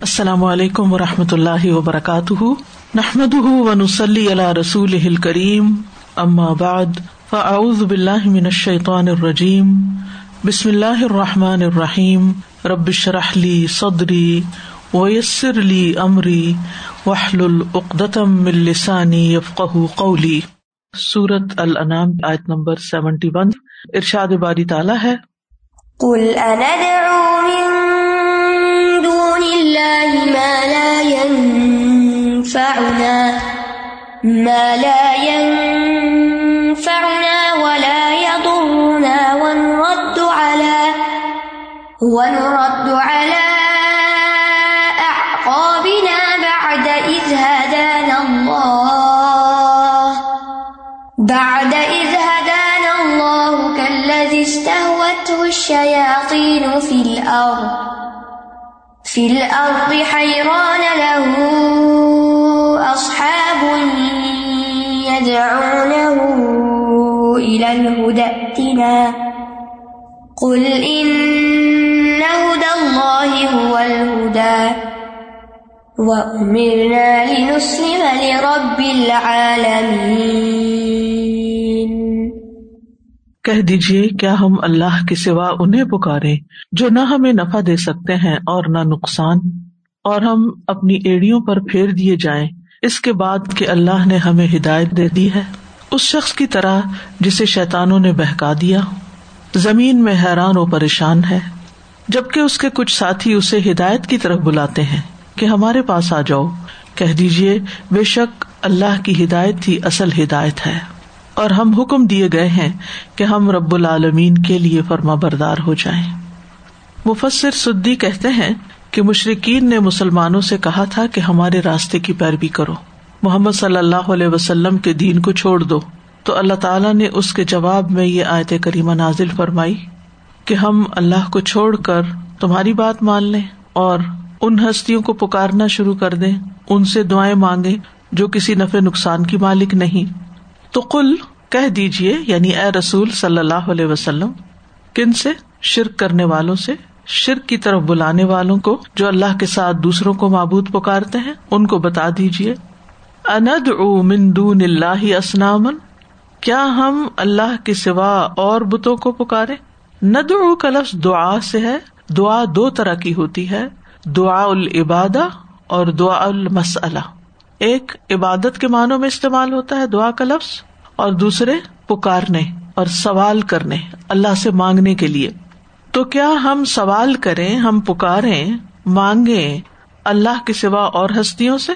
السلام علیکم و رحمۃ اللہ وبرکاتہ۔ نحمد ونسلی علیہ رسول کریم بعد، فاعوذ باللہ من الشیطان الرجیم۔ بسم اللہ الرحمٰن الرحیم۔ ربش رحلی صدری ویسر علی عمری وحل العقدم السانی یفق قولی۔ سورت الانام آیت نمبر سیونٹی ون۔ ارشاد باری تعالیٰ ہے۔ قل ما لا ينفعنا، ما لا ينفعنا ولا يضرنا، ونرد على ونرد على اعقابنا بعد اذ هدانا الله. بعد اذ هدانا الله كالذي استهوته الشياطين في الارض في الارض حيران له اصحاب يدعونه الى الهدى ائتنا. قل ان هدى الله هو الهدى. وأمرنا لنسلم لرب العالمين. کہہ دیجیے کیا ہم اللہ کے سوا انہیں پکارے جو نہ ہمیں نفع دے سکتے ہیں اور نہ نقصان؟ اور ہم اپنی ایڑیوں پر پھیر دیے جائیں، اس کے بعد کہ اللہ نے ہمیں ہدایت دے دی ہے۔ اس شخص کی طرح جسے شیتانوں نے بہکا دیا، زمین میں حیران و پریشان ہے، جبکہ اس کے کچھ ساتھی اسے ہدایت کی طرف بلاتے ہیں کہ ہمارے پاس آ جاؤ۔ کہہ دیجیے بے شک اللہ کی ہدایت ہی اصل ہدایت ہے۔ اور ہم حکم دیے گئے ہیں کہ ہم رب العالمین کے لیے فرما بردار ہو جائیں۔ مفسر سدی کہتے ہیں کہ مشرقین نے مسلمانوں سے کہا تھا کہ ہمارے راستے کی پیروی کرو۔ محمد صلی اللہ علیہ وسلم کے دین کو چھوڑ دو۔ تو اللہ تعالیٰ نے اس کے جواب میں یہ آیت کریمہ نازل فرمائی کہ ہم اللہ کو چھوڑ کر تمہاری بات مان لیں اور ان ہستیوں کو پکارنا شروع کر دیں۔ ان سے دعائیں مانگے جو کسی نفع نقصان کی مالک نہیں۔ تو کل کہہ دیجیے یعنی اے رسول صلی اللہ علیہ وسلم، کن سے؟ شرک کرنے والوں سے، شرک کی طرف بلانے والوں کو، جو اللہ کے ساتھ دوسروں کو معبود پکارتے ہیں، ان کو بتا دیجیے اند او مندون اللہ اسنامن کیا ہم اللہ کے سوا اور بتوں کو پکارے ند کا لفظ دعا سے ہے، دعا دو طرح کی ہوتی ہے دعا العباد اور دعا المسلہ ایک عبادت کے معنوں میں استعمال ہوتا ہے دعا کا لفظ اور دوسرے پکارنے اور سوال کرنے، اللہ سے مانگنے کے لیے۔ تو کیا ہم سوال کریں، ہم پکارے مانگے اللہ کے سوا اور ہستیوں سے؟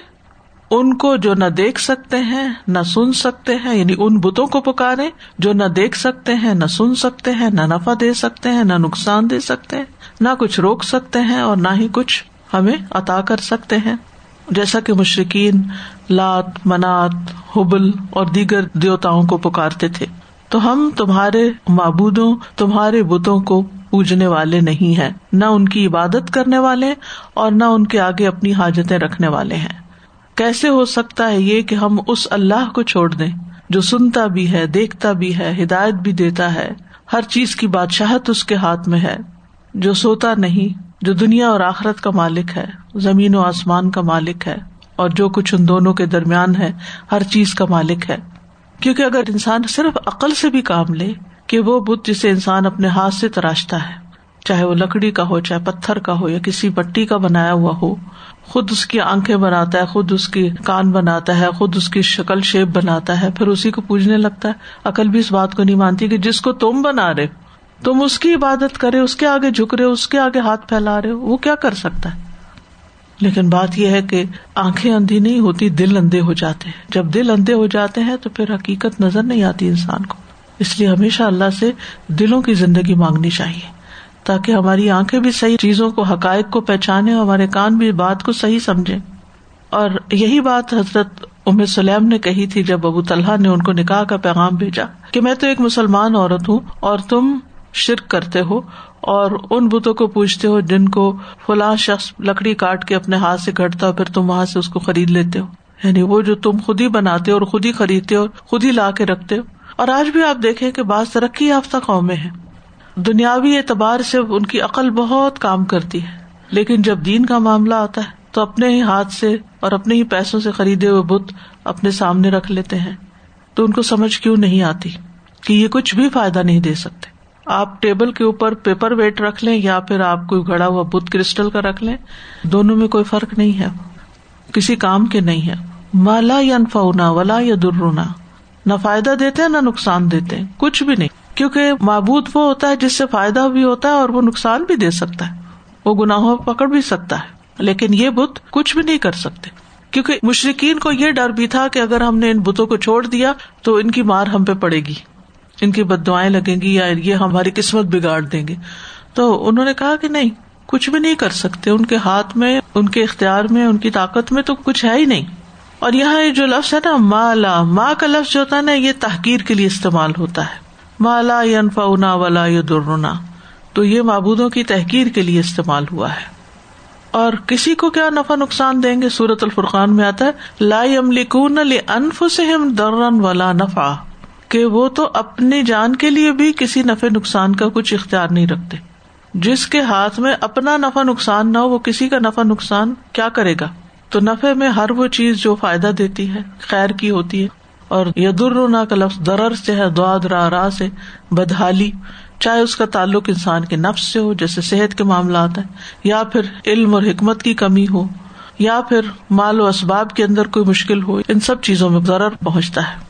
ان کو جو نہ دیکھ سکتے ہیں، نہ سن سکتے ہیں یعنی ان بتوں کو پکارے جو نہ دیکھ سکتے ہیں، نہ سن سکتے ہیں، نہ نفع دے سکتے ہیں، نہ نقصان دے سکتے ہیں، نہ کچھ روک سکتے ہیں اور نہ ہی کچھ ہمیں عطا کر سکتے ہیں۔ جیسا کہ مشرقین لات، منات، حبل اور دیگر دیوتاؤں کو پکارتے تھے۔ تو ہم تمہارے معبودوں، تمہارے بتوں کو پوجنے والے نہیں ہیں۔ نہ ان کی عبادت کرنے والے اور نہ ان کے آگے اپنی حاجتیں رکھنے والے ہیں۔ کیسے ہو سکتا ہے یہ کہ ہم اس اللہ کو چھوڑ دیں، جو سنتا بھی ہے، دیکھتا بھی ہے، ہدایت بھی دیتا ہے۔ ہر چیز کی بادشاہت اس کے ہاتھ میں ہے، جو سوتا نہیں، جو دنیا اور آخرت کا مالک ہے۔ زمین و آسمان کا مالک ہے اور جو کچھ ان دونوں کے درمیان ہے، ہر چیز کا مالک ہے۔ کیونکہ اگر انسان صرف عقل سے بھی کام لے، کہ وہ بت جسے انسان اپنے ہاتھ سے تراشتا ہے، چاہے وہ لکڑی کا ہو، چاہے پتھر کا ہو، یا کسی پٹی کا بنایا ہوا ہو، خود اس کی آنکھیں بناتا ہے، خود اس کی کان بناتا ہے، خود اس کی شکل شیپ بناتا ہے، پھر اسی کو پوجنے لگتا ہے۔ عقل بھی اس بات کو نہیں مانتی کہ جس کو تم بنا رہے تم اس کی عبادت کرے، اس کے آگے جھک رہے اس کے آگے ہاتھ پھیلا رہے وہ کیا کر سکتا ہے؟ لیکن بات یہ ہے کہ آنکھیں اندھی نہیں ہوتی، دل اندھے ہو جاتے ہیں۔ جب دل اندھے ہو جاتے ہیں تو پھر حقیقت نظر نہیں آتی انسان کو۔ اس لیے ہمیشہ اللہ سے دلوں کی زندگی مانگنی چاہیے، تاکہ ہماری آنکھیں بھی صحیح چیزوں کو، حقائق کو پہچانے اور ہمارے کان بھی بات کو صحیح سمجھے اور یہی بات حضرت ام سلیم نے کہی تھی جب ابو طلحہ نے ان کو نکاح کا پیغام بھیجا کہ میں تو ایک مسلمان عورت ہوں اور تم شرک کرتے ہو اور ان بتوں کو پوچھتے ہو جن کو فلاں شخص لکڑی کاٹ کے اپنے ہاتھ سے کٹتا ہو، پھر تم وہاں سے اس کو خرید لیتے ہو۔ یعنی وہ جو تم خود ہی بناتے ہو اور خود ہی خریدتے ہو، خود ہی لا کے رکھتے ہو۔ اور آج بھی آپ دیکھیں کہ بعض ترقی یافتہ قومیں ہیں۔ دنیاوی اعتبار سے ان کی عقل بہت کام کرتی ہے۔ لیکن جب دین کا معاملہ آتا ہے، تو اپنے ہی ہاتھ سے اور اپنے ہی پیسوں سے خریدے ہوئے بت اپنے سامنے رکھ لیتے ہیں۔ تو ان کو سمجھ کیوں نہیں آتی کہ یہ کچھ بھی فائدہ نہیں دے سکتے؟ آپ ٹیبل کے اوپر پیپر ویٹ رکھ لیں یا پھر آپ کوئی گڑا ہوا بت کرسٹل کا رکھ لیں، دونوں میں کوئی فرق نہیں ہے۔ کسی کام کے نہیں ہے۔ مالا یا انفا ولا یا درنا نہ فائدہ دیتے ہیں، نہ نقصان دیتے ہیں۔ کچھ بھی نہیں۔ کیونکہ معبود وہ ہوتا ہے جس سے فائدہ بھی ہوتا ہے اور وہ نقصان بھی دے سکتا ہے۔ وہ گناہوں پکڑ بھی سکتا ہے۔ لیکن یہ بت کچھ بھی نہیں کر سکتے۔ کیونکہ مشرقین کو یہ ڈر بھی تھا کہ اگر ہم نے ان بتوں کو چھوڑ دیا تو ان کی مار ہم پہ پڑے گی۔ ان کی بد دعائیں لگیں گی یا یہ ہماری قسمت بگاڑ دیں گے۔ تو انہوں نے کہا کہ نہیں، کچھ بھی نہیں کر سکتے۔ ان کے ہاتھ میں، ان کے اختیار میں، ان کی طاقت میں تو کچھ ہے ہی نہیں۔ اور یہاں یہ جو لفظ ہے نا، مالا، ماں کا لفظ جو ہوتا ہے نا، یہ تحقیر کے لیے استعمال ہوتا ہے۔ مالا ینفا ولا یا درنا تو یہ معبودوں کی تحقیر کے لیے استعمال ہوا ہے۔ اور کسی کو کیا نفع نقصان دیں گے؟ سورت الفرقان میں آتا ہے، لا یملکون لانفسہم درن ولا نفع کہ وہ تو اپنی جان کے لیے بھی کسی نفع نقصان کا کچھ اختیار نہیں رکھتے۔ جس کے ہاتھ میں اپنا نفع نقصان نہ ہو، وہ کسی کا نفع نقصان کیا کرے گا؟ تو نفے میں ہر وہ چیز جو فائدہ دیتی ہے، خیر کی ہوتی ہے۔ اور یدرنا کا لفظ درر سے ہے دعد را را سے، بدحالی۔ چاہے اس کا تعلق انسان کے نفس سے ہو، جیسے صحت کے معاملات ہیں، یا پھر علم اور حکمت کی کمی ہو، یا پھر مال و اسباب کے اندر کوئی مشکل ہو، ان سب چیزوں میں ضرر پہنچتا ہے۔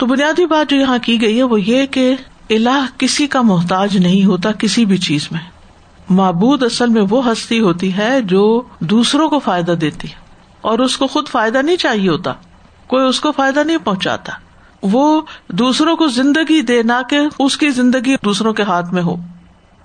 تو بنیادی بات جو یہاں کی گئی ہے وہ یہ کہ اللہ کسی کا محتاج نہیں ہوتا کسی بھی چیز میں۔ معبود اصل میں وہ ہستی ہوتی ہے جو دوسروں کو فائدہ دیتی ہے اور اس کو خود فائدہ نہیں چاہیے ہوتا، کوئی اس کو فائدہ نہیں پہنچاتا۔ وہ دوسروں کو زندگی دے، نہ کہ اس کی زندگی دوسروں کے ہاتھ میں ہو۔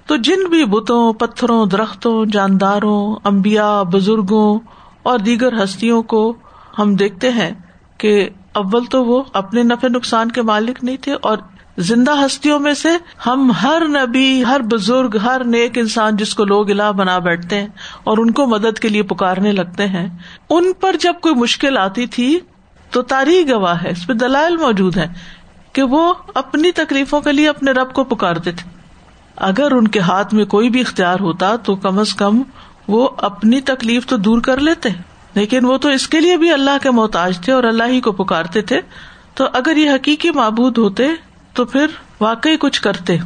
تو جن بھی بتوں، پتھروں، درختوں، جانداروں امبیا بزرگوں اور دیگر ہستیوں کو ہم دیکھتے ہیں کہ اول تو وہ اپنے نفے نقصان کے مالک نہیں تھے اور زندہ ہستیوں میں سے ہم ہر نبی، ہر بزرگ، ہر نیک انسان جس کو لوگ الہ بنا بیٹھتے ہیں اور ان کو مدد کے لیے پکارنے لگتے ہیں، ان پر جب کوئی مشکل آتی تھی تو تاریخ گواہ ہے، اس پہ دلائل موجود ہے کہ وہ اپنی تکلیفوں کے لیے اپنے رب کو پکارتے تھے۔ اگر ان کے ہاتھ میں کوئی بھی اختیار ہوتا تو کم از کم وہ اپنی تکلیف تو دور کر لیتے۔ لیکن وہ تو اس کے لیے بھی اللہ کے محتاج تھے اور اللہ ہی کو پکارتے تھے۔ تو اگر یہ حقیقی معبود ہوتے تو پھر واقعی کچھ کرتے۔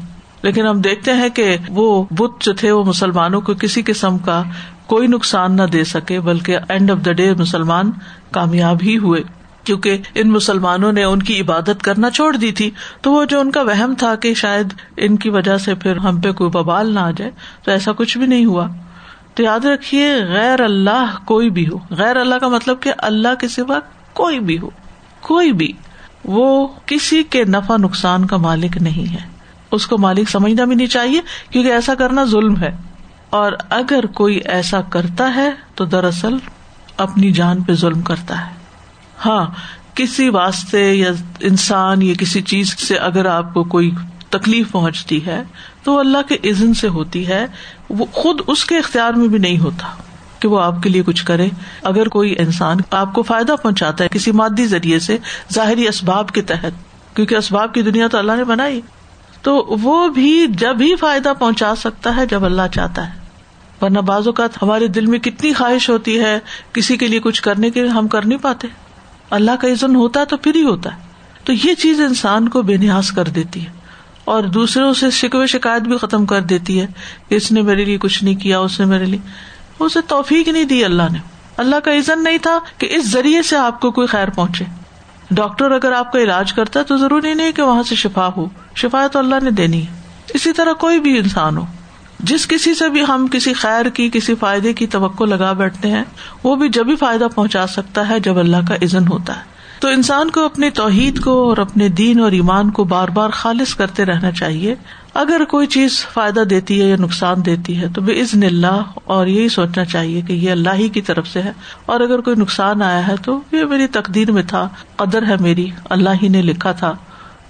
لیکن ہم دیکھتے ہیں کہ وہ بت جو تھے وہ مسلمانوں کو کسی قسم کا کوئی نقصان نہ دے سکے، بلکہ اینڈ آف دا ڈے مسلمان کامیاب ہی ہوئے۔ کیونکہ ان مسلمانوں نے ان کی عبادت کرنا چھوڑ دی تھی۔ تو وہ جو ان کا وہم تھا کہ شاید ان کی وجہ سے پھر ہم پہ کوئی ببال نہ آ جائے، تو ایسا کچھ بھی نہیں ہوا۔ تو یاد رکھیے غیر اللہ کوئی بھی ہو۔ غیر اللہ کا مطلب کہ اللہ کے سوا کوئی بھی ہو۔ کوئی بھی۔ وہ کسی کے نفع نقصان کا مالک نہیں ہے۔ اس کو مالک سمجھنا بھی نہیں چاہیے کیونکہ ایسا کرنا ظلم ہے۔ اور اگر کوئی ایسا کرتا ہے تو دراصل اپنی جان پہ ظلم کرتا ہے۔ ہاں کسی واسطے یا انسان یا کسی چیز سے اگر آپ کو کوئی تکلیف پہنچتی ہے تو وہ اللہ کے عزن سے ہوتی ہے، وہ خود اس کے اختیار میں بھی نہیں ہوتا کہ وہ آپ کے لیے کچھ کرے۔ اگر کوئی انسان آپ کو فائدہ پہنچاتا ہے کسی مادی ذریعے سے، ظاہری اسباب کے تحت، کیونکہ اسباب کی دنیا تو اللہ نے بنائی، تو وہ بھی جب ہی فائدہ پہنچا سکتا ہے جب اللہ چاہتا ہے۔ ورنہ بعض اوقات ہمارے دل میں کتنی خواہش ہوتی ہے، کسی کے لیے کچھ کرنے کے ہم کر نہیں پاتے۔ اللہ کا عزن ہوتا ہے تو پھر ہی ہوتا ہے۔ تو یہ چیز انسان کو بے نیاز کر دیتی ہے۔ اور دوسروں سے شکوے شکایت بھی ختم کر دیتی ہے اس نے میرے لیے کچھ نہیں کیا، اس نے میرے لیے۔ اسے توفیق نہیں دی اللہ نے۔ اللہ کا عزن نہیں تھا کہ اس ذریعے سے آپ کو کوئی خیر پہنچے۔ ڈاکٹر اگر آپ کا علاج کرتا ہے تو ضروری نہیں کہ وہاں سے شفا ہو۔ شفا تو اللہ نے دینی ہے۔ اسی طرح کوئی بھی انسان ہو، جس کسی سے بھی ہم کسی خیر کی، کسی فائدے کی توقع لگا بیٹھتے ہیں، وہ بھی جب بھی فائدہ پہنچا سکتا ہے جب اللہ کا عزن ہوتا ہے۔ تو انسان کو اپنی توحید کو اور اپنے دین اور ایمان کو بار بار خالص کرتے رہنا چاہیے۔ اگر کوئی چیز فائدہ دیتی ہے یا نقصان دیتی ہے، تو بے عزن اللہ اور یہی سوچنا چاہیے کہ یہ اللہ ہی کی طرف سے ہے۔ اور اگر کوئی نقصان آیا ہے، تو یہ میری تقدیر میں تھا، قدر ہے میری، اللہ ہی نے لکھا تھا،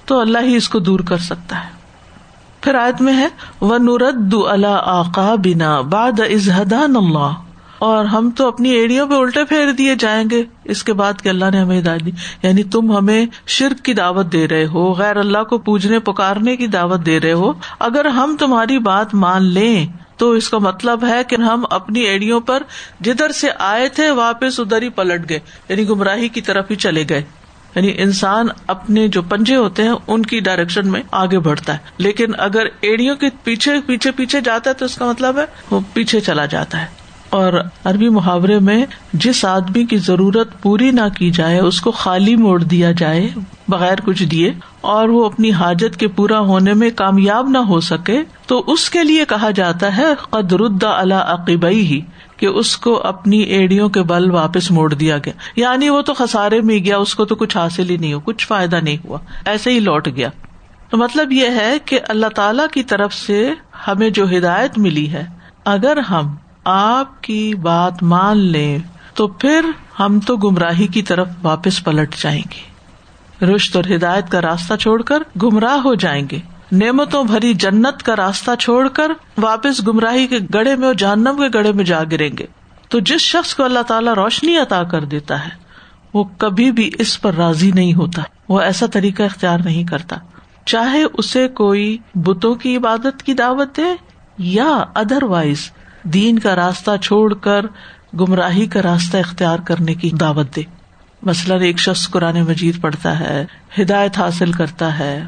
تو اللہ ہی اس کو دور کر سکتا ہے۔ پھر آیت میں ہے و نورد اللہ آقا بنا باد از اللہ اور ہم تو اپنی ایڑیوں پہ الٹے پھیر دیے جائیں گے۔ اس کے بعد کہ اللہ نے ہمیں ہدایت دی۔ یعنی تم ہمیں شرک کی دعوت دے رہے ہو، غیر اللہ کو پوجنے، پکارنے کی دعوت دے رہے ہو۔ اگر ہم تمہاری بات مان لیں، تو اس کا مطلب ہے کہ ہم اپنی ایڑیوں پر جدھر سے آئے تھے، واپس ادھر ہی پلٹ گئے۔ یعنی گمراہی کی طرف ہی چلے گئے۔ یعنی انسان اپنے جو پنجے ہوتے ہیں، ان کی ڈائریکشن میں آگے بڑھتا ہے۔ لیکن اگر ایڑیوں کے پیچھے پیچھے پیچھے جاتا ہے، تو اس کا مطلب ہے وہ پیچھے چلا جاتا ہے۔ اور عربی محاورے میں جس آدمی کی ضرورت پوری نہ کی جائے، اس کو خالی موڑ دیا جائے، بغیر کچھ دیے، اور وہ اپنی حاجت کے پورا ہونے میں کامیاب نہ ہو سکے، تو اس کے لیے کہا جاتا ہے قدرد اللہ عقیبئی ہی کہ اس کو اپنی ایڑیوں کے بل واپس موڑ دیا گیا۔ یعنی وہ تو خسارے میں گیا، اس کو تو کچھ حاصل ہی نہیں ہوا، کچھ فائدہ نہیں ہوا، ایسے ہی لوٹ گیا۔ تو مطلب یہ ہے کہ اللہ تعالی کی طرف سے ہمیں جو ہدایت ملی ہے، اگر ہم آپ کی بات مان لیں تو پھر ہم تو گمراہی کی طرف واپس پلٹ جائیں گے۔ رشت اور ہدایت کا راستہ چھوڑ کر گمراہ ہو جائیں گے۔ نعمتوں بھری جنت کا راستہ چھوڑ کر واپس گمراہی کے گڑے میں اور جہنم کے گڑے میں جا گریں گے۔ تو جس شخص کو اللہ تعالیٰ روشنی عطا کر دیتا ہے، وہ کبھی بھی اس پر راضی نہیں ہوتا۔ وہ ایسا طریقہ اختیار نہیں کرتا۔ چاہے اسے کوئی بتوں کی عبادت کی دعوت دے یا ادر وائز دین کا راستہ چھوڑ کر گمراہی کا راستہ اختیار کرنے کی دعوت دے۔ مثلاً ایک شخص قرآن مجید پڑھتا ہے، ہدایت حاصل کرتا ہے،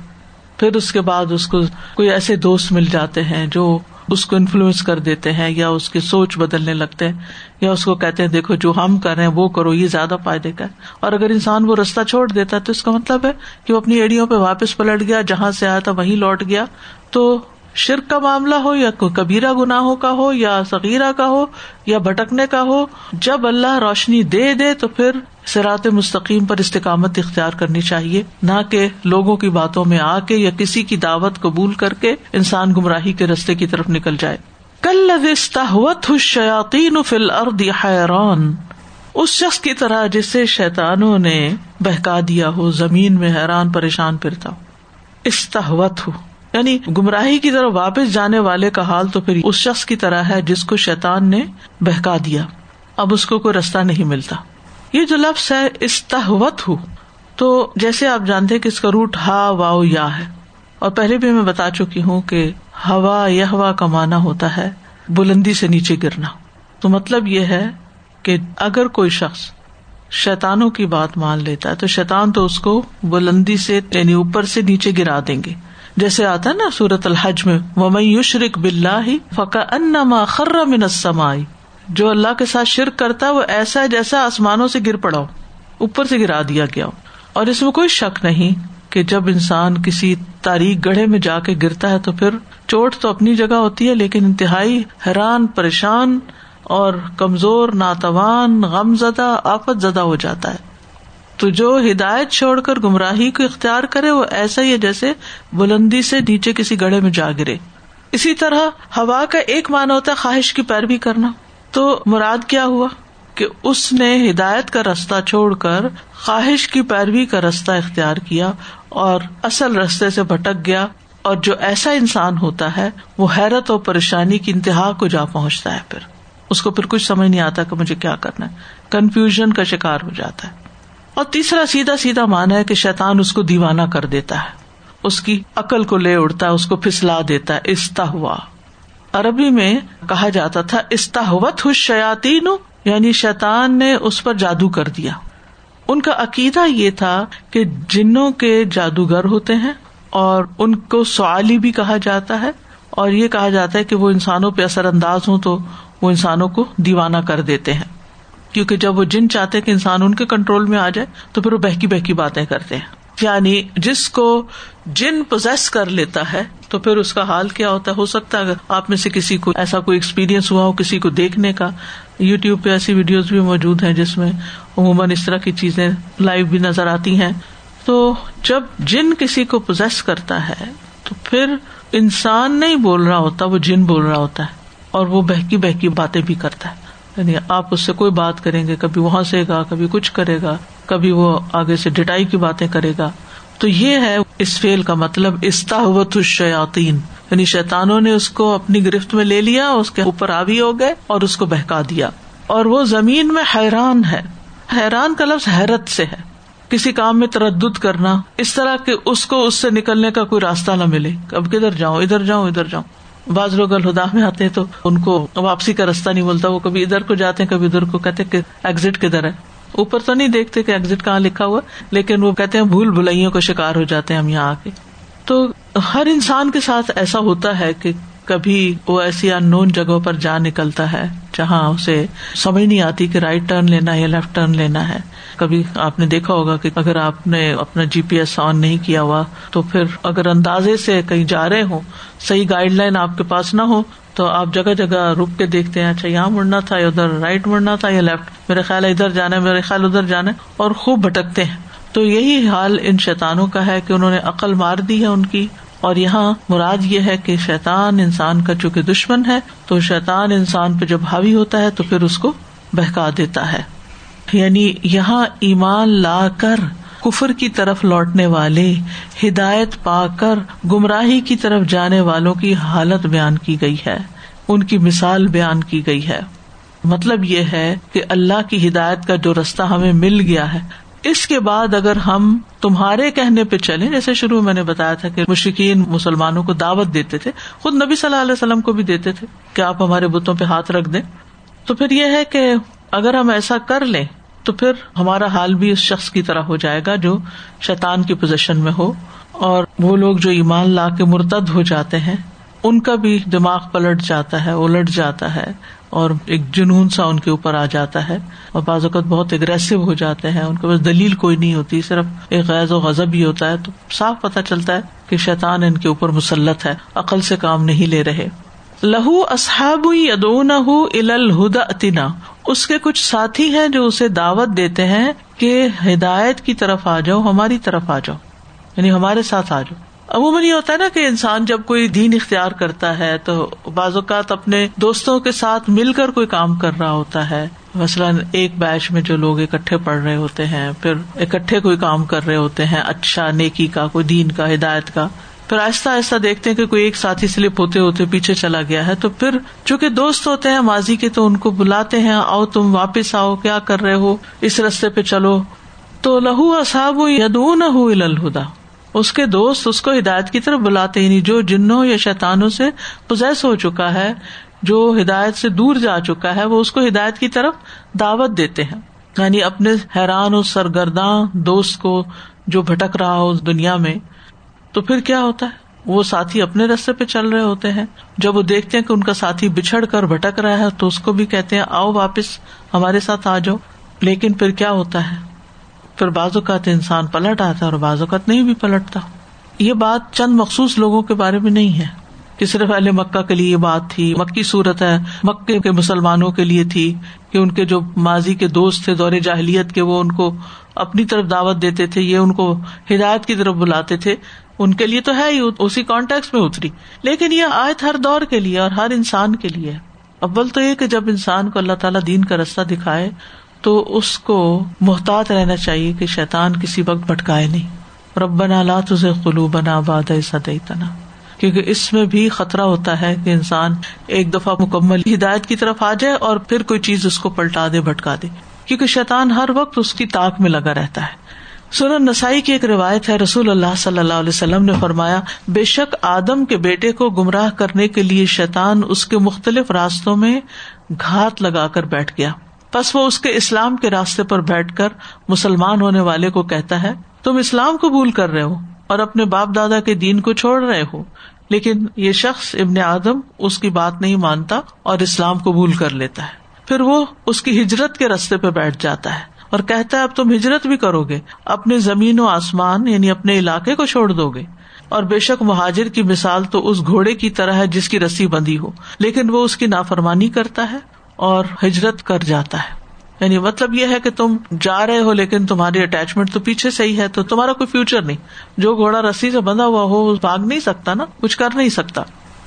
پھر اس کے بعد اس کو کوئی ایسے دوست مل جاتے ہیں جو اس کو انفلوئنس کر دیتے ہیں یا اس کی سوچ بدلنے لگتے ہیں یا اس کو کہتے ہیں، دیکھو جو ہم کر رہے ہیں وہ کرو، یہ زیادہ فائدے کا ہے۔ اور اگر انسان وہ رستہ چھوڑ دیتا ہے تو اس کا مطلب ہے کہ وہ اپنی ایڑیوں پہ واپس پلٹ گیا، جہاں سے آیا تھا وہیں لوٹ گیا، تو شرک کا معاملہ ہو یا کبیرا گناہوں کا ہو یا سغیرہ کا ہو یا بھٹکنے کا ہو، جب اللہ روشنی دے دے تو پھر سرات مستقیم پر استقامت اختیار کرنی چاہیے۔ نہ کہ لوگوں کی باتوں میں آ کے یا کسی کی دعوت قبول کر کے انسان گمراہی کے رستے کی طرف نکل جائے۔ کل شیاتی فل ارد حیران۔ اس شخص کی طرح جسے شیتانوں نے بہکا دیا ہو، زمین میں حیران پریشان پھرتا ہو۔ استحوت ہو یعنی گمراہی کی طرف واپس جانے والے کا حال تو پھر اس شخص کی طرح ہے جس کو شیتان نے بہکا دیا۔ اب اس کو کوئی رستہ نہیں ملتا۔ یہ جو لفظ ہے استحوت ہو۔ تو جیسے آپ جانتے کہ اس کا روٹ ہا، واؤ، یا ہے۔ اور پہلے بھی میں بتا چکی ہوں کہ ہوا یا ہوا کا مانا ہوتا ہے بلندی سے نیچے گرنا۔ تو مطلب یہ ہے کہ اگر کوئی شخص شیتانوں کی بات مان لیتا ہے، تو شیتان تو اس کو بلندی سے یعنی اوپر سے نیچے گرا دیں گے۔ جیسے آتا ہے نا سورت الحج میں ومئی یشرق بلّہ فقا ان خر من السمائی جو اللہ کے ساتھ شرک کرتا ہے، وہ ایسا ہے جیسا آسمانوں سے گر پڑا اوپر سے گرا دیا گیا اور اس میں کوئی شک نہیں کہ جب انسان کسی تاریخ گڑھے میں جا کے گرتا ہے، تو پھر چوٹ تو اپنی جگہ ہوتی ہے، لیکن انتہائی حیران، پریشان اور کمزور، ناتوان، غم زدہ، آفت زدہ ہو جاتا ہے۔ تو جو ہدایت چھوڑ کر گمراہی کو اختیار کرے، وہ ایسا ہی ہے جیسے بلندی سے نیچے کسی گڑھے میں جا گرے۔ اسی طرح ہوا کا ایک مان ہوتا ہے خواہش کی پیروی کرنا۔ تو مراد کیا ہوا؟ کہ اس نے ہدایت کا رستہ چھوڑ کر خواہش کی پیروی کا رستہ اختیار کیا اور اصل رستے سے بھٹک گیا اور جو ایسا انسان ہوتا ہے، وہ حیرت اور پریشانی کی انتہا کو جا پہنچتا ہے۔ پھر اس کو پھر کچھ سمجھ نہیں آتا کہ مجھے کیا کرنا ہے۔ کنفیوژن کا شکار ہو جاتا ہے۔ اور تیسرا سیدھا سیدھا مانا ہے کہ شیتان اس کو دیوانہ کر دیتا ہے۔ اس کی عقل کو لے اڑتا ہے، اس کو پھسلا دیتا ہے۔ استا ہوا عربی میں کہا جاتا تھا استاحوت شیاتی یعنی شیتان نے اس پر جادو کر دیا۔ ان کا عقیدہ یہ تھا کہ جنوں کے جادوگر ہوتے ہیں اور ان کو سوالی بھی کہا جاتا ہے۔ اور یہ کہا جاتا ہے کہ وہ انسانوں پہ اثر انداز ہوں تو وہ انسانوں کو دیوانہ کر دیتے ہیں۔ کیونکہ جب وہ جن چاہتے کہ انسان ان کے کنٹرول میں آ جائے، تو پھر وہ بہکی بہکی باتیں کرتے ہیں۔ یعنی جس کو جن پوزیس کر لیتا ہے، تو پھر اس کا حال کیا ہوتا ہے؟ ہو سکتا ہے اگر آپ میں سے کسی کو ایسا کوئی ایکسپیرئنس ہوا ہو کسی کو دیکھنے کا۔ یو ٹیوب پہ ایسی ویڈیوز بھی موجود ہیں جس میں عموماً اس طرح کی چیزیں لائیو بھی نظر آتی ہیں۔ تو جب جن کسی کو پوزیس کرتا ہے، تو پھر انسان نہیں بول رہا ہوتا، وہ جن بول رہا ہوتا ہے اور وہ بہکی بہکی باتیں بھی کرتا ہے۔ یعنی آپ اس سے کوئی بات کریں گے، کبھی وہاں سے گا، کبھی کچھ کرے گا، کبھی وہ آگے سے ڈٹائی کی باتیں کرے گا۔ تو یہ ہے اس فیل کا مطلب استاحت الشیاتین یعنی شیتانوں نے اس کو اپنی گرفت میں لے لیا، اس کے اوپر آوی ہو گئے اور اس کو بہکا دیا۔ اور وہ زمین میں حیران ہے۔ حیران کا لفظ حیرت سے ہے۔ کسی کام میں تردد کرنا، اس طرح کہ اس کو اس سے نکلنے کا کوئی راستہ نہ ملے۔ اب کدھر جاؤں، ادھر جاؤں ادھر جاؤں۔ بعض لوگ الہدا میں آتے ہیں تو ان کو واپسی کا راستہ نہیں بولتا وہ کبھی ادھر کو جاتے ہیں، کبھی ادھر کو کہتے کہ ایگزٹ کدھر ہے۔ اوپر تو نہیں دیکھتے کہ ایگزٹ کہاں لکھا ہوا، لیکن وہ کہتے ہیں بھول بھلائیوں کا شکار ہو جاتے ہیں ہم یہاں آ کے۔ تو ہر انسان کے ساتھ ایسا ہوتا ہے کہ کبھی وہ ایسی ان نون جگہوں پر جا نکلتا ہے جہاں اسے سمجھ نہیں آتی کہ رائٹ ٹرن لینا ہے یا لیفٹ ٹرن لینا ہے۔ کبھی آپ نے دیکھا ہوگا کہ اگر آپ نے اپنا جی پی ایس آن نہیں کیا ہوا تو پھر اگر اندازے سے کہیں جا رہے ہوں، صحیح گائڈ لائن آپ کے پاس نہ ہو تو آپ جگہ جگہ رک کے دیکھتے ہیں اچھا یہاں مڑنا تھا یا ادھر رائٹ مڑنا تھا یا لیفٹ میرے خیال ہے ادھر جانا ہے، میرے خیال ادھر جانا ہے۔ اور خوب بھٹکتے ہیں۔ تو یہی حال ان شیتانوں کا ہے کہ انہوں نے عقل مار دی ہے ان کی۔ اور یہاں مراد یہ ہے کہ شیتان انسان کا چونکہ دشمن ہے، تو شیتان انسان پہ جب حاوی ہوتا ہے تو پھر اس کو بہکا دیتا ہے۔ یعنی یہاں ایمان لا کر کفر کی طرف لوٹنے والے، ہدایت پا کر گمراہی کی طرف جانے والوں کی حالت بیان کی گئی ہے۔ ان کی مثال بیان کی گئی ہے۔ مطلب یہ ہے کہ اللہ کی ہدایت کا جو رستہ ہمیں مل گیا ہے اس کے بعد اگر ہم تمہارے کہنے پہ چلے جیسے شروع میں نے بتایا تھا کہ مشکین مسلمانوں کو دعوت دیتے تھے، خود نبی صلی اللہ علیہ وسلم کو بھی دیتے تھے کہ آپ ہمارے بتوں پہ ہاتھ رکھ دیں۔ تو پھر یہ ہے کہ اگر ہم ایسا کر لیں، تو پھر ہمارا حال بھی اس شخص کی طرح ہو جائے گا جو شیطان کی پوزیشن میں ہو اور وہ لوگ جو ایمان لا کے مرتد ہو جاتے ہیں ان کا بھی دماغ پلٹ جاتا ہے، الٹ جاتا ہے اور ایک جنون سا ان کے اوپر آ جاتا ہے اور بعض اوقات بہت اگریسو ہو جاتے ہیں، ان کے پاس دلیل کوئی نہیں ہوتی، صرف ایک غیر و غزب ہی ہوتا ہے تو صاف پتہ چلتا ہے کہ شیطان ان کے اوپر مسلط ہے، عقل سے کام نہیں لے رہے۔ لہو اصحاب ادون الہدا اتنا۔ اس کے کچھ ساتھی ہیں جو اسے دعوت دیتے ہیں کہ ہدایت کی طرف آ جاؤ، ہماری طرف آ جاؤ یعنی ہمارے ساتھ آ جاؤ۔ عموماً یہ ہوتا ہے نا کہ انسان جب کوئی دین اختیار کرتا ہے تو بعض اوقات اپنے دوستوں کے ساتھ مل کر کوئی کام کر رہا ہوتا ہے۔ مثلاً ایک بیچ میں جو لوگ اکٹھے پڑھ رہے ہوتے ہیں، پھر اکٹھے کوئی کام کر رہے ہوتے ہیں اچھا نیکی کا، کوئی دین کا، ہدایت کا۔ پھر آہستہ آہستہ دیکھتے ہیں کہ کوئی ایک ساتھی سلپ ہوتے ہوتے پیچھے چلا گیا ہے۔ تو پھر چونکہ دوست ہوتے ہیں ماضی کے، تو ان کو بلاتے ہیں، آؤ تم واپس آؤ، کیا کر رہے ہو؟ اس رستے پہ چلو۔ تو لہو اصاب یدون الہدا اس کے دوست اس کو ہدایت کی طرف بلاتے یعنی جو جنوں یا شیتانوں سے پوزیس ہو چکا ہے، جو ہدایت سے دور جا چکا ہے، وہ اس کو ہدایت کی طرف دعوت دیتے ہیں۔ یعنی اپنے حیران اور سرگرداں دوست کو جو بھٹک رہا ہو اس دنیا میں، تو پھر کیا ہوتا ہے؟ وہ ساتھی اپنے رستے پہ چل رہے ہوتے ہیں۔ جب وہ دیکھتے ہیں کہ ان کا ساتھی بچھڑ کر بھٹک رہا ہے، تو اس کو بھی کہتے ہیں، آؤ واپس ہمارے ساتھ آ جاؤ۔ لیکن پھر کیا ہوتا ہے؟ پھر بعض اوقات انسان پلٹ آتا ہے اور بعض اوقات نہیں بھی پلٹتا۔ یہ بات چند مخصوص لوگوں کے بارے میں نہیں ہے کہ صرف اہل مکہ کے لیے یہ بات تھی، مکی صورت ہے، مکے کے مسلمانوں کے لیے تھی کہ ان کے جو ماضی کے دوست تھے، دور جاہلیت کے، وہ ان کو اپنی طرف دعوت دیتے تھے، یہ ان کو ہدایت کی طرف بلاتے تھے۔ ان کے لیے تو ہے ہی، اسی کانٹیکس میں اتری۔ لیکن یہ آیت ہر دور کے لیے اور ہر انسان کے لیے اول تو یہ کہ جب انسان کو اللہ تعالیٰ دین کا رستہ دکھائے تو اس کو محتاط رہنا چاہیے کہ شیطان کسی وقت بھٹکائے نہیں۔ رب بنا لا تجھے قلو بنا باد تنا کیونکہ اس میں بھی خطرہ ہوتا ہے کہ انسان ایک دفعہ مکمل ہدایت کی طرف آ جائے اور پھر کوئی چیز اس کو پلٹا دے، بھٹکا دے۔ کیونکہ شیطان ہر وقت اس کی تاک میں لگا رہتا ہے۔ سنن نسائی کی ایک روایت ہے، رسول اللہ صلی اللہ علیہ وسلم نے فرمایا، بے شک آدم کے بیٹے کو گمراہ کرنے کے لیے شیطان اس کے مختلف راستوں میں گھات لگا کر بیٹھ گیا۔ بس وہ اس کے اسلام کے راستے پر بیٹھ کر مسلمان ہونے والے کو کہتا ہے، تم اسلام قبول کر رہے ہو اور اپنے باپ دادا کے دین کو چھوڑ رہے ہو، لیکن یہ شخص ابن آدم اس کی بات نہیں مانتا اور اسلام قبول کر لیتا ہے۔ پھر وہ اس کی ہجرت کے رستے پہ بیٹھ جاتا ہے اور کہتا ہے، اب تم ہجرت بھی کرو گے، اپنے زمین و آسمان یعنی اپنے علاقے کو چھوڑ دو گے۔ اور بے شک مہاجر کی مثال تو اس گھوڑے کی طرح ہے جس کی رسی بندی ہو، لیکن وہ اس کی نافرمانی کرتا ہے۔ اور ہجرت کر جاتا ہے۔ یعنی مطلب یہ ہے کہ تم جا رہے ہو لیکن تمہاری اٹیچمنٹ تو پیچھے سے ہی ہے، تو تمہارا کوئی فیوچر نہیں۔ جو گھوڑا رسی سے بندھا ہوا ہو بھاگ نہیں سکتا نا، کچھ کر نہیں سکتا۔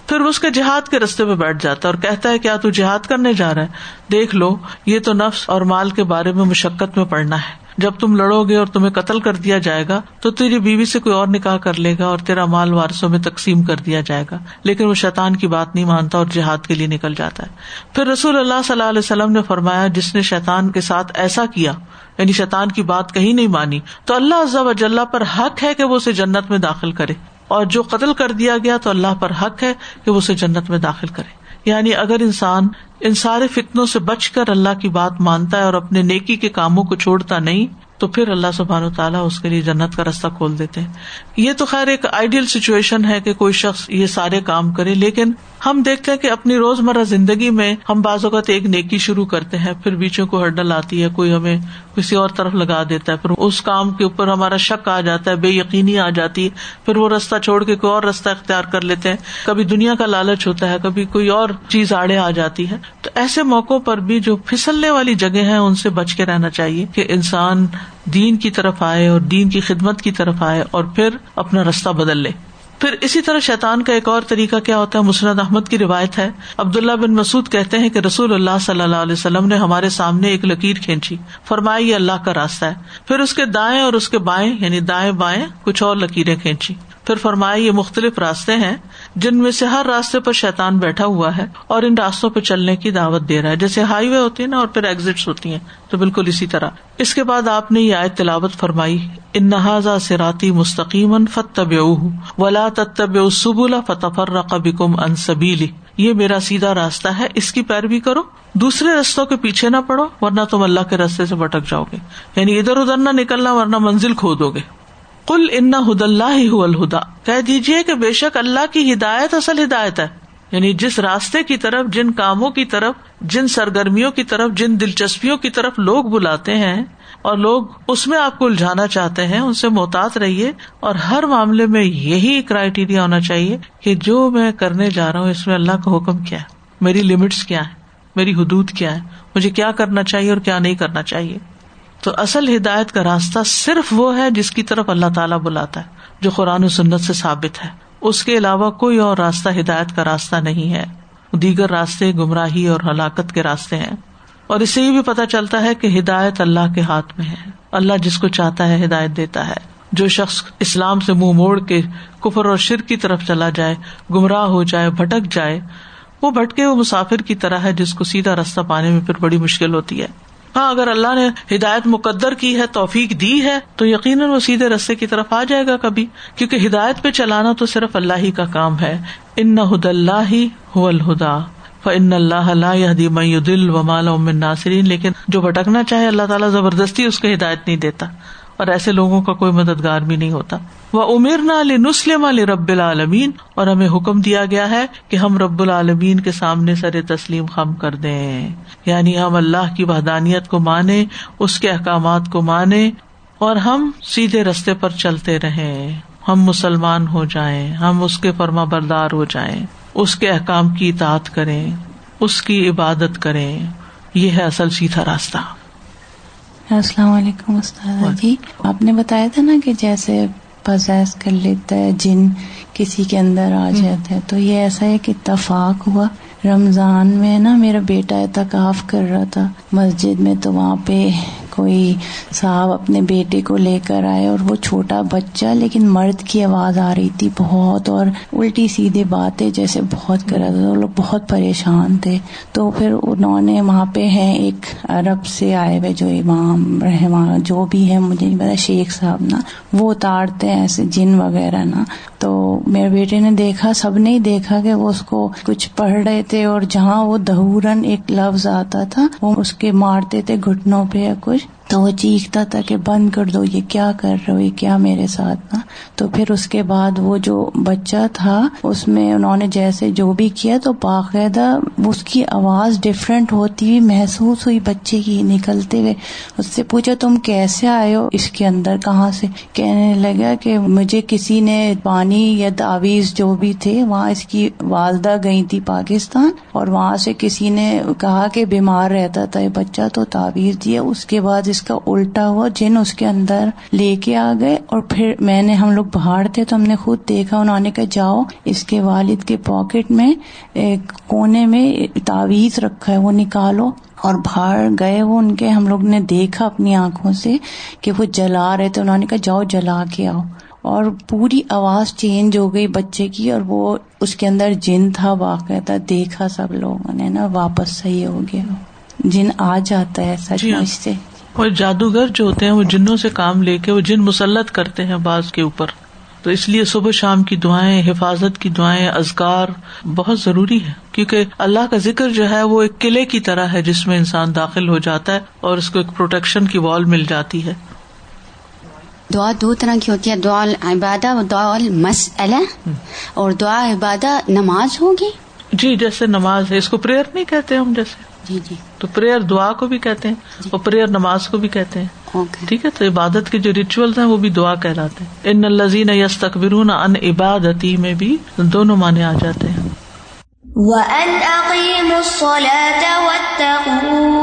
پھر اس کے جہاد کے رستے پہ بیٹھ جاتا ہے اور کہتا ہے کیا تو جہاد کرنے جا رہا ہے دیکھ لو، یہ تو نفس اور مال کے بارے میں مشقت میں پڑنا ہے۔ جب تم لڑو گے اور تمہیں قتل کر دیا جائے گا، تو تیری بیوی سے کوئی اور نکاح کر لے گا اور تیرا مال وارسوں میں تقسیم کر دیا جائے گا۔ لیکن وہ شیطان کی بات نہیں مانتا اور جہاد کے لیے نکل جاتا ہے۔ پھر رسول اللہ صلی اللہ علیہ وسلم نے فرمایا، جس نے شیطان کے ساتھ ایسا کیا یعنی شیطان کی بات کہیں نہیں مانی، تو اللہ عزا وجاللہ پر حق ہے کہ وہ اسے جنت میں داخل کرے۔ اور جو قتل کر دیا گیا تو اللہ پر حق ہے کہ وہ اسے جنت میں داخل کرے۔ یعنی اگر انسان ان سارے فتنوں سے بچ کر اللہ کی بات مانتا ہے اور اپنے نیکی کے کاموں کو چھوڑتا نہیں تو پھر اللہ سبحان و تعالیٰ اس کے لیے جنت کا رستہ کھول دیتے ہیں۔ یہ تو خیر ایک آئیڈیل سچویشن ہے کہ کوئی شخص یہ سارے کام کرے، لیکن ہم دیکھتے ہیں کہ اپنی روز مرہ زندگی میں ہم بعض اوقات ایک نیکی شروع کرتے ہیں، پھر بیچوں کو ہرڈل آتی ہے، کوئی ہمیں کسی اور طرف لگا دیتا ہے، پھر اس کام کے اوپر ہمارا شک آ جاتا ہے، بے یقینی آ جاتی ہے، پھر وہ رستہ چھوڑ کے کوئی اور رستہ اختیار کر لیتے ہیں۔ کبھی دنیا کا لالچ ہوتا ہے، کبھی کوئی اور چیز آڑے آ جاتی ہے۔ تو ایسے موقع پر بھی جو پھسلنے والی جگہ ہے ان سے بچ کے رہنا چاہیے کہ انسان دین کی طرف آئے اور دین کی خدمت کی طرف آئے اور پھر اپنا رستہ بدل لے۔ پھر اسی طرح شیطان کا ایک اور طریقہ کیا ہوتا ہے؟ مسند احمد کی روایت ہے۔ عبداللہ بن مسعد کہتے ہیں کہ رسول اللہ صلی اللہ علیہ وسلم نے ہمارے سامنے ایک لکیر کھینچی۔ فرمائی یہ اللہ کا راستہ ہے۔ پھر اس کے دائیں اور اس کے بائیں یعنی دائیں بائیں، کچھ اور لکیریں کھینچی۔ پھر فرمائی یہ مختلف راستے ہیں جن میں سے ہر راستے پر شیتان بیٹھا ہوا ہے اور ان راستوں پہ چلنے کی دعوت دے رہا ہے۔ جیسے ہائی وے ہوتی ہے نا اور پھر ایگزٹ ہوتی ہیں، تو بالکل اسی طرح۔ اس کے بعد آپ نے یہ آئے تلاوت فرمائی ان نہذا سراتی مستقیم فتب ولا تب سبولا فتفر رقبکم ان سبیلی یہ میرا سیدھا راستہ ہے، اس کی پیروی کرو۔ دوسرے رستوں کے پیچھے نہ پڑو، ورنہ تم اللہ کے رستے سے بٹک جاؤ گے۔ یعنی ادھر ادھر نہ نکلنا، ورنہ منزل کھو دو گے۔ کل ان ہد اللہ ہی الہدا۔ کہہ دیجیے کہ بے شک اللہ کی ہدایت اصل ہدایت ہے۔ یعنی جس راستے کی طرف، جن کاموں کی طرف، جن سرگرمیوں کی طرف، جن دلچسپیوں کی طرف لوگ بلاتے ہیں اور لوگ اس میں آپ کو الجھانا چاہتے ہیں، ان سے محتاط رہیے اور ہر معاملے میں یہی کرائٹیریا ہونا چاہیے کہ جو میں کرنے جا رہا ہوں، اس میں اللہ کا حکم کیا ہے؟ میری لمٹس کیا ہے میری حدود کیا ہے مجھے کیا کرنا چاہیے اور کیا نہیں کرنا چاہیے؟ تو اصل ہدایت کا راستہ صرف وہ ہے جس کی طرف اللہ تعالیٰ بلاتا ہے، جو قرآن و سنت سے ثابت ہے۔ اس کے علاوہ کوئی اور راستہ ہدایت کا راستہ نہیں ہے۔ دیگر راستے گمراہی اور ہلاکت کے راستے ہیں۔ اور اس سے یہ بھی پتا چلتا ہے کہ ہدایت اللہ کے ہاتھ میں ہے۔ اللہ جس کو چاہتا ہے ہدایت دیتا ہے۔ جو شخص اسلام سے منہ موڑ کے کفر اور شر کی طرف چلا جائے، گمراہ ہو جائے، بھٹک جائے، وہ بھٹکے وہ مسافر کی طرح ہے جس کو سیدھا راستہ پانے میں پھر بڑی مشکل ہوتی ہے۔ ہاں اگر اللہ نے ہدایت مقدر کی ہے، توفیق دی ہے، تو یقیناً وہ سیدھے رستے کی طرف آ جائے گا کبھی۔ کیونکہ ہدایت پہ چلانا تو صرف اللہ ہی کا کام ہے۔ ان ہد اللہ ہی الہدا۔ ان اللہ دل و مالا ناصرین لیکن جو بھٹکنا چاہے، اللہ تعالیٰ زبردستی اس کو ہدایت نہیں دیتا۔ اور ایسے لوگوں کا کوئی مددگار بھی نہیں ہوتا۔ وہ امیر نہ علی نسلم علی رب العالمین اور ہمیں حکم دیا گیا ہے کہ ہم رب العالمین کے سامنے سر تسلیم خم کر دیں۔ یعنی ہم اللہ کی وحدانیت کو مانے اس کے احکامات کو مانے اور ہم سیدھے رستے پر چلتے رہیں۔ ہم مسلمان ہو جائیں، ہم اس کے فرما بردار ہو جائیں۔ اس کے احکام کی اطاعت کریں، اس کی عبادت کریں۔ یہ ہے اصل سیدھا راستہ۔ السلام علیکم استاد جی۔ آپ نے بتایا تھا نا کہ جیسے پزیس کر لیتا ہے جن کسی کے اندر آ جاتا ہے تو یہ ایسا ہے کہ اتفاق ہوا۔ رمضان میں نا میرا بیٹا اعتکاف کر رہا تھا۔ مسجد میں تو وہاں پہ کوئی صاحب اپنے بیٹے کو لے کر آئے اور وہ چھوٹا بچہ لیکن مرد کی آواز آ رہی تھی بہت اور الٹی سیدھے باتیں جیسے بہت کر رہا تھا، وہ لوگ بہت پریشان تھے۔ تو پھر انہوں نے وہاں پہ ہیں ایک عرب سے آئے ہوئے جو امام رہے جو بھی ہے مجھے نہیں پتا، شیخ صاحب نا، وہ اتارتے ہیں ایسے جن وغیرہ نا۔ تو میرے بیٹے نے دیکھا، سب نے ہی دیکھا کہ وہ اس کو کچھ پڑھ رہے تھے اور جہاں وہ دہورن ایک لفظ آتا تھا، وہ اس کے مارتے تھے گھٹنوں پہ یا کچھ۔ تو وہ چیختا تھا کہ بند کر دو، یہ کیا کر رہے ہو؟ یہ کیا میرے ساتھ نا؟ تو پھر اس کے بعد وہ جو بچہ تھا، اس میں انہوں نے جیسے جو بھی کیا تو باقاعدہ اس کی آواز ڈفرینٹ ہوتی ہوئی محسوس ہوئی بچے کی نکلتے ہوئے۔ اس سے پوچھا، تم کیسے آئے ہو؟ اس کے اندر کہاں سے؟ کہنے لگا کہ مجھے کسی نے پانی یا تعویذ جو بھی تھے، وہاں اس کی والدہ گئی تھی پاکستان اور وہاں سے کسی نے کہا کہ بیمار رہتا تھا یہ بچہ، تو تعویذ دیا۔ اس کے بعد اس کا الٹا ہوا جن اس کے اندر لے کے آ گئے اور پھر میں نے ہم لوگ باہر تھے تو ہم نے خود دیکھا انہوں نے کہا جاؤ اس کے والد کے پاکٹ میں ایک کونے میں تعویذ رکھا ہے وہ نکالو اور باہر گئے وہ ان کے۔ ہم لوگ نے دیکھا اپنی آنکھوں سے کہ وہ جلا رہے تھے۔ انہوں نے کہا جاؤ جلا کے آؤ۔ اور پوری آواز چینج ہو گئی بچے کی اور وہ اس کے اندر جن تھا باقاعدہ دیکھا سب لوگوں نے نا واپس صحیح ہو گیا۔ جن آ جاتا ہے سچ جی ہاں۔ مچ سے۔ اور جادوگر جو ہوتے ہیں وہ جنوں سے کام لے کے وہ جن مسلط کرتے ہیں بعض کے اوپر۔ تو اس لیے صبح شام کی دعائیں حفاظت کی دعائیں ازکار بہت ضروری ہے کیونکہ اللہ کا ذکر جو ہے وہ ایک قلعے کی طرح ہے جس میں انسان داخل ہو جاتا ہے اور اس کو ایک پروٹیکشن کی وال مل جاتی ہے۔ دعا دو طرح کی ہوتی ہے دعا عبادہ و دعا المسئلہ۔ اور دعا عبادہ نماز ہوگی؟ جی جیسے نماز ہے اس کو پریئر نہیں کہتے ہم جیسے۔ جی جی۔ تو پریئر دعا کو بھی کہتے ہیں اور پریئر نماز کو بھی کہتے ہیں۔ اوکے ٹھیک ہے تو عبادت کے جو ریچولس ہیں وہ بھی دعا کہلاتے ہیں۔ ان الزین یس تقبرون ان عبادتی میں بھی دونوں معنی آ جاتے ہیں۔ وَأَنْ أَقِيمُوا الصَّلَاةَ وَاتَّقُوهُ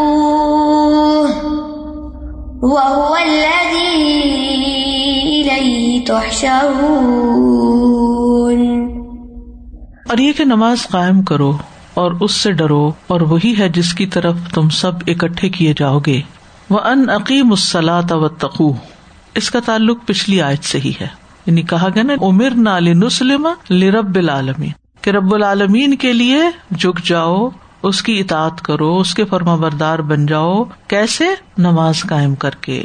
وَهُوَ الَّذِي إِلَيْهِ تُحْشَرُونَ اور یہ کہ نماز قائم کرو اور اس سے ڈرو اور وہی ہے جس کی طرف تم سب اکٹھے کیے جاؤ گے۔ وہ ان عقیم السلاط و تقو اس کا تعلق پچھلی آیت سے ہی ہے۔ یعنی کہا گیا نا امر نال نسلم لرب العالمین کہ رب العالمین کے لیے جھک جاؤ، اس کی اطاعت کرو، اس کے فرما بردار بن جاؤ، کیسے؟ نماز قائم کر کے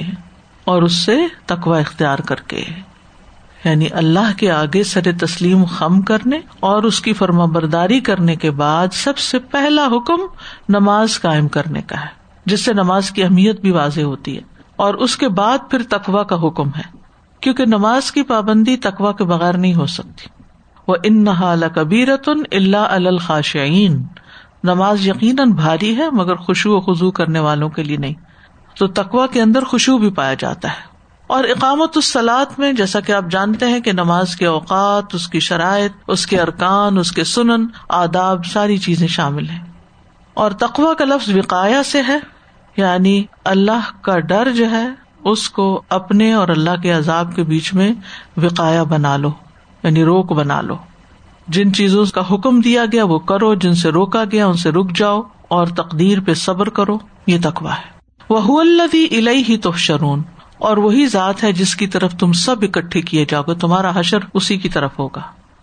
اور اس سے تقوا اختیار کر کے۔ یعنی اللہ کے آگے سر تسلیم خم کرنے اور اس کی فرما برداری کرنے کے بعد سب سے پہلا حکم نماز قائم کرنے کا ہے، جس سے نماز کی اہمیت بھی واضح ہوتی ہے۔ اور اس کے بعد پھر تقوا کا حکم ہے، کیونکہ نماز کی پابندی تقوا کے بغیر نہیں ہو سکتی۔ وہ ان نہ کبیرتن اللہ الخاشعین نماز یقیناً بھاری ہے، مگر خوشو و خزو کرنے والوں کے لیے نہیں۔ تو تقوا کے اندر خوشبو بھی پایا جاتا ہے۔ اور اقامت السلاط میں جیسا کہ آپ جانتے ہیں کہ نماز کے اوقات، اس کی شرائط، اس کے ارکان، اس کے سنن، آداب، ساری چیزیں شامل ہیں۔ اور تقوا کا لفظ وقایا سے ہے یعنی اللہ کا ڈر جو ہے، اس کو اپنے اور اللہ کے عذاب کے بیچ میں وقایا بنا لو یعنی روک بنا لو۔ جن چیزوں کا حکم دیا گیا، وہ کرو، جن سے روکا گیا، ان سے رک جاؤ اور تقدیر پہ صبر کرو، یہ تقوا ہے۔ وہ الدی الہی ہی تو شرون اور وہی ذات ہے جس کی طرف تم سب اکٹھے کیے جاؤ گے، تمہارا حشر اسی کی طرف ہوگا۔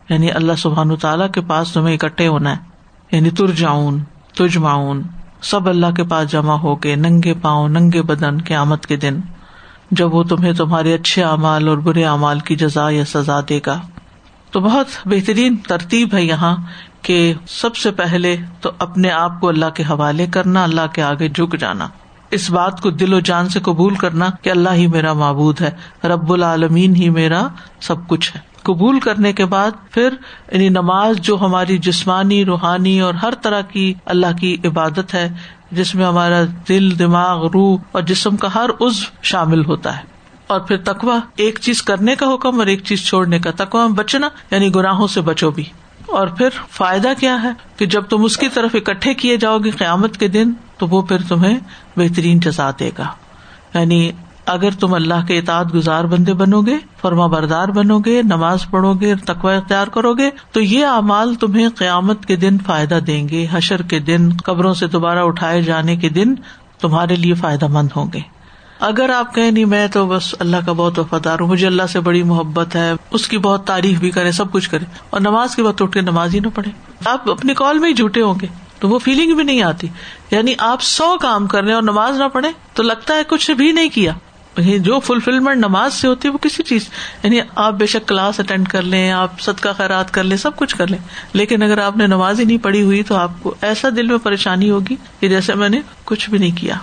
یعنی اللہ سبحان تعالیٰ کے پاس تمہیں اکٹھے ہونا ہے۔ یعنی تر جاؤن سب اللہ کے پاس جمع ہو گئے ننگے پاؤں، ننگے بدن قیامت کے دن، جب وہ تمہیں تمہارے اچھے اعمال اور برے اعمال کی جزا یا سزا دے گا۔ تو بہت بہترین ترتیب ہے یہاں کہ سب سے پہلے تو اپنے آپ کو اللہ کے حوالے کرنا، اللہ کے آگے جھک جانا۔ اس بات کو دل و جان سے قبول کرنا کہ اللہ ہی میرا معبود ہے، رب العالمین ہی میرا سب کچھ ہے۔ قبول کرنے کے بعد پھر یعنی نماز جو ہماری جسمانی، روحانی اور ہر طرح کی اللہ کی عبادت ہے، جس میں ہمارا دل، دماغ، روح اور جسم کا ہر عز شامل ہوتا ہے۔ اور پھر تقوا ایک چیز کرنے کا حکم اور ایک چیز چھوڑنے کا۔ تقوا بچنا یعنی گناہوں سے بچو بھی۔ اور پھر فائدہ کیا ہے؟ کہ جب تم اس کی طرف اکٹھے کیے جاؤ گے، قیامت کے دن تو وہ پھر تمہیں بہترین جزا دے گا۔ یعنی اگر تم اللہ کے اطاعت گزار بندے بنو گے فرما بردار بنو گے نماز پڑھو گے تقوا اختیار کرو گے، تو یہ اعمال تمہیں قیامت کے دن فائدہ دیں گے، حشر کے دن، قبروں سے دوبارہ اٹھائے جانے کے دن تمہارے لیے فائدہ مند ہوں گے۔ اگر آپ کہیں نہیں، میں تو بس اللہ کا بہت وفادار ہوں، مجھے اللہ سے بڑی محبت ہے، اس کی بہت تعریف بھی کرے سب کچھ کرے اور نماز کے بعد اٹھ کے نماز ہی نہ پڑھے آپ اپنے کال میں ہی جھوٹے ہوں گے۔ تو وہ فیلنگ بھی نہیں آتی۔ یعنی آپ سو کام کر رہے اور نماز نہ پڑھے تو لگتا ہے کچھ بھی نہیں کیا۔ یعنی جو فلفلمنٹ نماز سے ہوتی ہے وہ کسی چیز یعنی آپ بے شک کلاس اٹینڈ کر لیں، آپ سد کا خیرات کر لیں، سب کچھ کر لیں۔ لیکن اگر آپ نے نماز ہی نہیں پڑھی ہوئی تو آپ کو ایسا دل میں پریشانی ہوگی کہ جیسے میں نے کچھ بھی نہیں کیا۔